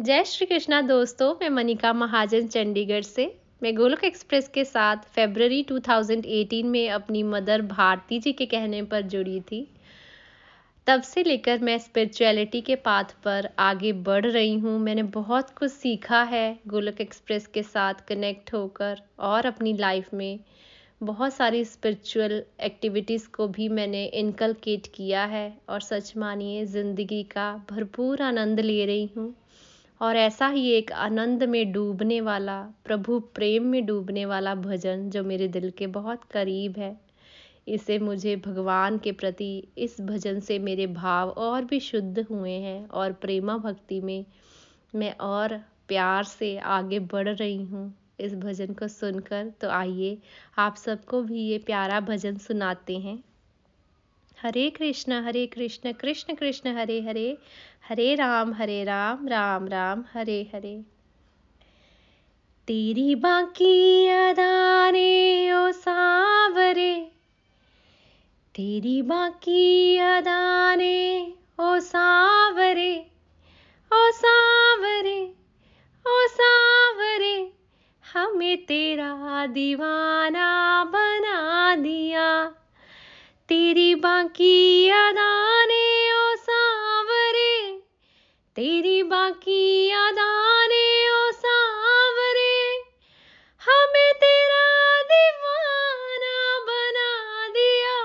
जय श्री कृष्णा दोस्तों, मैं मनिका महाजन चंडीगढ़ से। मैं गोलक एक्सप्रेस के साथ फेबररी 2018 में अपनी मदर भारती जी के कहने पर जुड़ी थी। तब से लेकर मैं स्पिरिचुअलिटी के पाथ पर आगे बढ़ रही हूँ। मैंने बहुत कुछ सीखा है गोलक एक्सप्रेस के साथ कनेक्ट होकर और अपनी लाइफ में। बहुत सारी स्पिरिचुअल एक्टिविटीज़ को भी मैंने इनकलकेट किया है और सच मानिए, ज़िंदगी का भरपूर आनंद ले रही हूँ। और ऐसा ही एक आनंद में डूबने वाला, प्रभु प्रेम में डूबने वाला भजन जो मेरे दिल के बहुत करीब है, इसे मुझे भगवान के प्रति इस भजन से मेरे भाव और भी शुद्ध हुए हैं और प्रेमा भक्ति में मैं और प्यार से आगे बढ़ रही हूँ। इस भजन को सुनकर तो आइए आप सबको भी ये प्यारा भजन सुनाते हैं। हरे कृष्ण हरे कृष्ण कृष्ण कृष्ण, हरे हरे हरे राम हरे राम राम राम, हरे हरे। तेरी बाकी अदाने, ओ सावरे। तेरी बाकी अदाने, ओ सावरे। ओ सावरे ओ सावरे, हमें तेरा दीवाना बना दिया। तेरी बाकी अदाने ओ सावरे, तेरी बाकी अदाने ओ सावरे। हमें तेरा दीवाना बना दिया,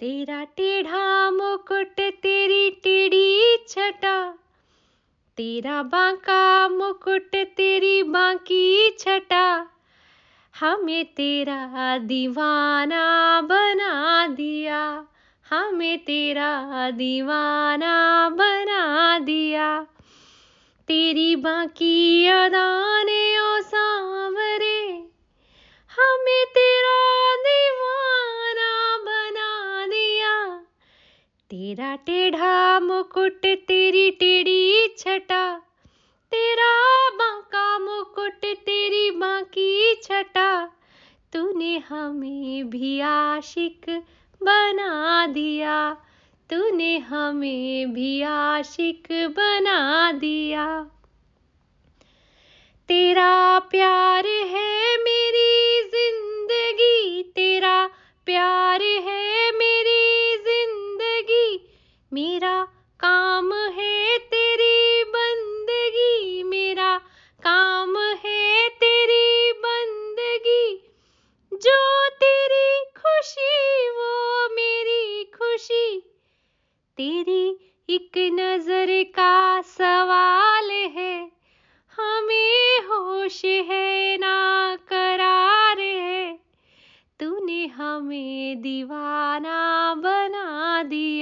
तेरा टेढ़ा मुकुट तेरी टेढ़ी छटा, तेरा बांका मुकुट तेरी बांकी छटा। हमें तेरा दीवाना बना दिया, हमें तेरा दीवाना बना दिया। तेरी बाकी अदाने ओ सांवरे, हमें तेरा दीवाना बना दिया। तेरा टेढ़ा मुकुट, तेरी टेढ़ी छटा हमें भी आशिक बना दिया। तूने हमें भी आशिक बना दिया। तेरा प्यार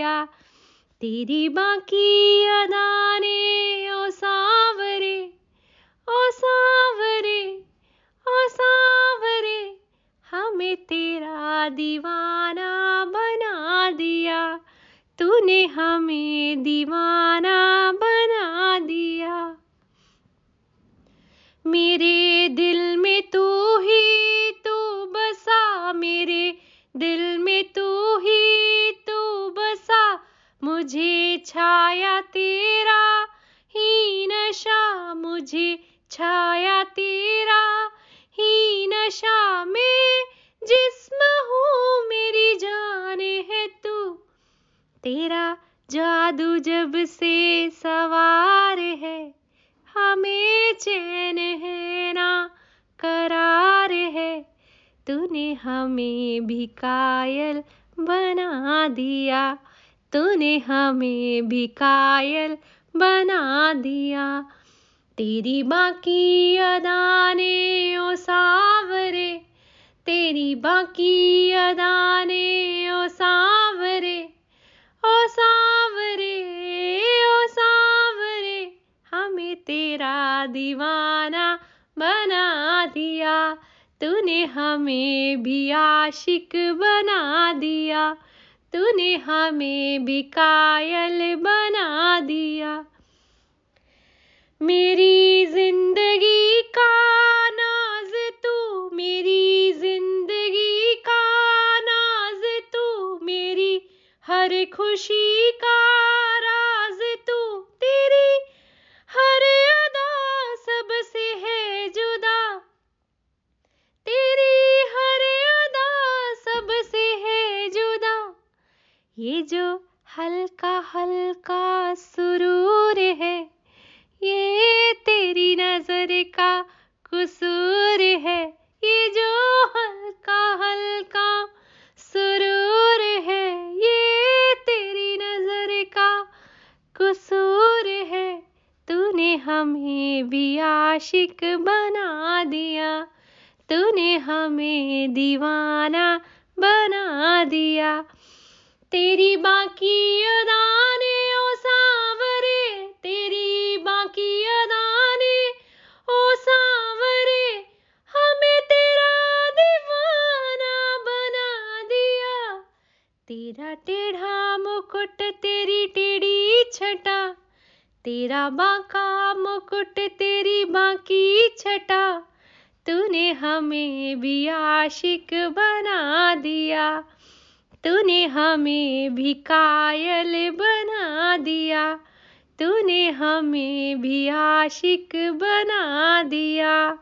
दिया तेरी बाकी अदाने, ओ सांवरे ओ सांवरे ओ सांवरे, हमें तेरा दीवाना बना दिया। तूने हमें दीवाना बना दिया। मेरे तेरा जादू जब से सवार है, हमें चैन है ना करार है। तूने हमें भी कायल बना दिया, तूने हमें भी कायल बना दिया। तेरी बाकी अदाने ओ सावरे, तेरी बाकी अदाने ओ सांवरे ओ सांवरे ओ सांवरे हमें तेरा दीवाना बना दिया। तूने हमें भी आशिक बना दिया। तूने हमें भी कायल बना दिया। मेरी ज़िंदगी ये जो हल्का हल्का सुरूर है, ये तेरी नज़र का कसूर है, ये जो हल्का हल्का सुरूर है, ये तेरी नज़र का कसूर है। तूने हमें भी आशिक बना दिया, तूने हमें दीवाना बना दिया तेरी बाकी अदाने, ओ सांवरे, तेरी बाकी अदाने, ओ सांवरे, हमें तेरा दीवाना बना दिया। तेरा टेढ़ा मुकुट, तेरी टेढ़ी छटा, तेरा बाका मुकुट, तेरी बाकी छटा, तूने हमें भी आशिक बना दिया। तूने हमें भी कायल बना दिया। तूने हमें भी आशिक बना दिया।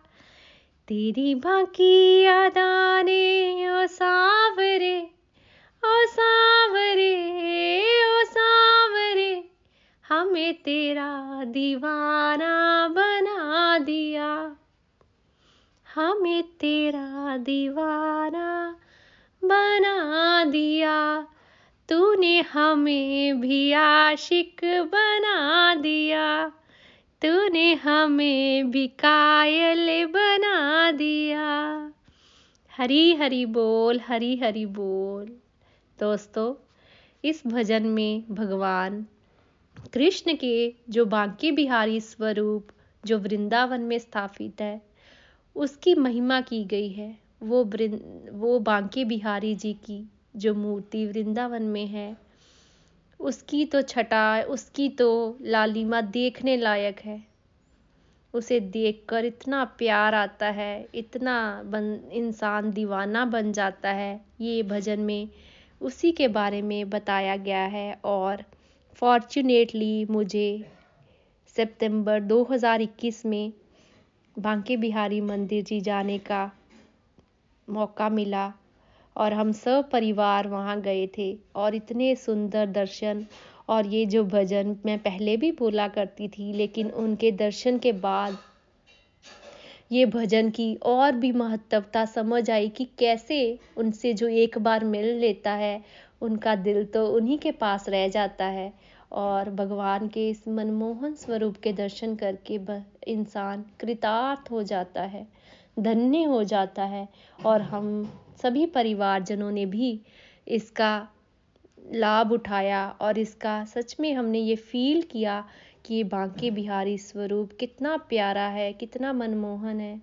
तेरी बाकी अदाने, ओ सांवरे ओ सांवरे ओ सांवरे, हमें तेरा दीवाना बना दिया। हमें तेरा दीवाना बना दिया। तूने हमें भी आशिक बना दिया। तूने हमें भी कायल बना दिया। हरी हरी बोल, हरी हरी बोल। दोस्तों, इस भजन में भगवान कृष्ण के जो बांके बिहारी स्वरूप जो वृंदावन में स्थापित है, उसकी महिमा की गई है। वो वो बांके बिहारी जी की जो मूर्ति वृंदावन में है, उसकी तो छटा, उसकी तो लालिमा देखने लायक है। उसे देखकर इतना प्यार आता है, इतना बन, इंसान दीवाना बन जाता है, ये भजन में उसी के बारे में बताया गया है और फॉर्चुनेटली मुझे सितंबर 2021 में बांके बिहारी मंदिर जी जाने का मौका मिला और हम सब परिवार वहाँ गए थे और इतने सुंदर दर्शन और ये जो भजन मैं पहले भी बोला करती थी, लेकिन उनके दर्शन के बाद ये भजन की और भी महत्वता समझ आई कि कैसे उनसे जो एक बार मिल लेता है, उनका दिल तो उन्हीं के पास रह जाता है और भगवान के इस मनमोहन स्वरूप के दर्शन करके इंसान कृतार्थ हो जाता है। धन्य हो जाता है और हम सभी परिवारजनों ने भी इसका लाभ उठाया और इसका सच में हमने ये फील किया कि बांके बिहारी स्वरूप कितना प्यारा है, कितना मनमोहन है।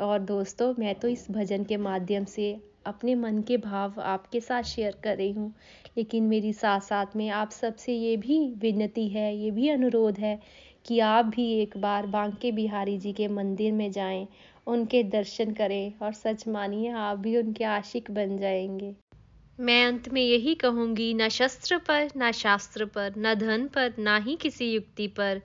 और दोस्तों, मैं तो इस भजन के माध्यम से अपने मन के भाव आपके साथ शेयर कर रही हूँ। लेकिन मेरी साथ साथ में आप सबसे ये भी विनती है, ये भी अनुरोध है कि आप भी एक बार बांके बिहारी जी के मंदिर में जाएँ उनके दर्शन करें और सच मानिए, आप भी उनके आशिक बन जाएँगे। मैं अंत में यही कहूँगी, न शस्त्र पर, न शास्त्र पर, न धन पर, ना ही किसी युक्ति पर।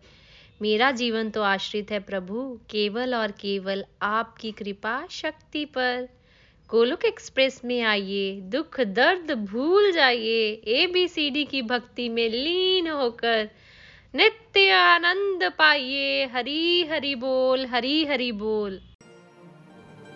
मेरा जीवन तो आश्रित है प्रभु, केवल और केवल आपकी कृपा शक्ति पर। गोलोक एक्सप्रेस में आइए, दुख, दर्द भूल जाइए ए बी सी डी की भक्ति में लीन होकर नित्य आनंद पाइए। हरी हरी बोल, हरी हरी बोल।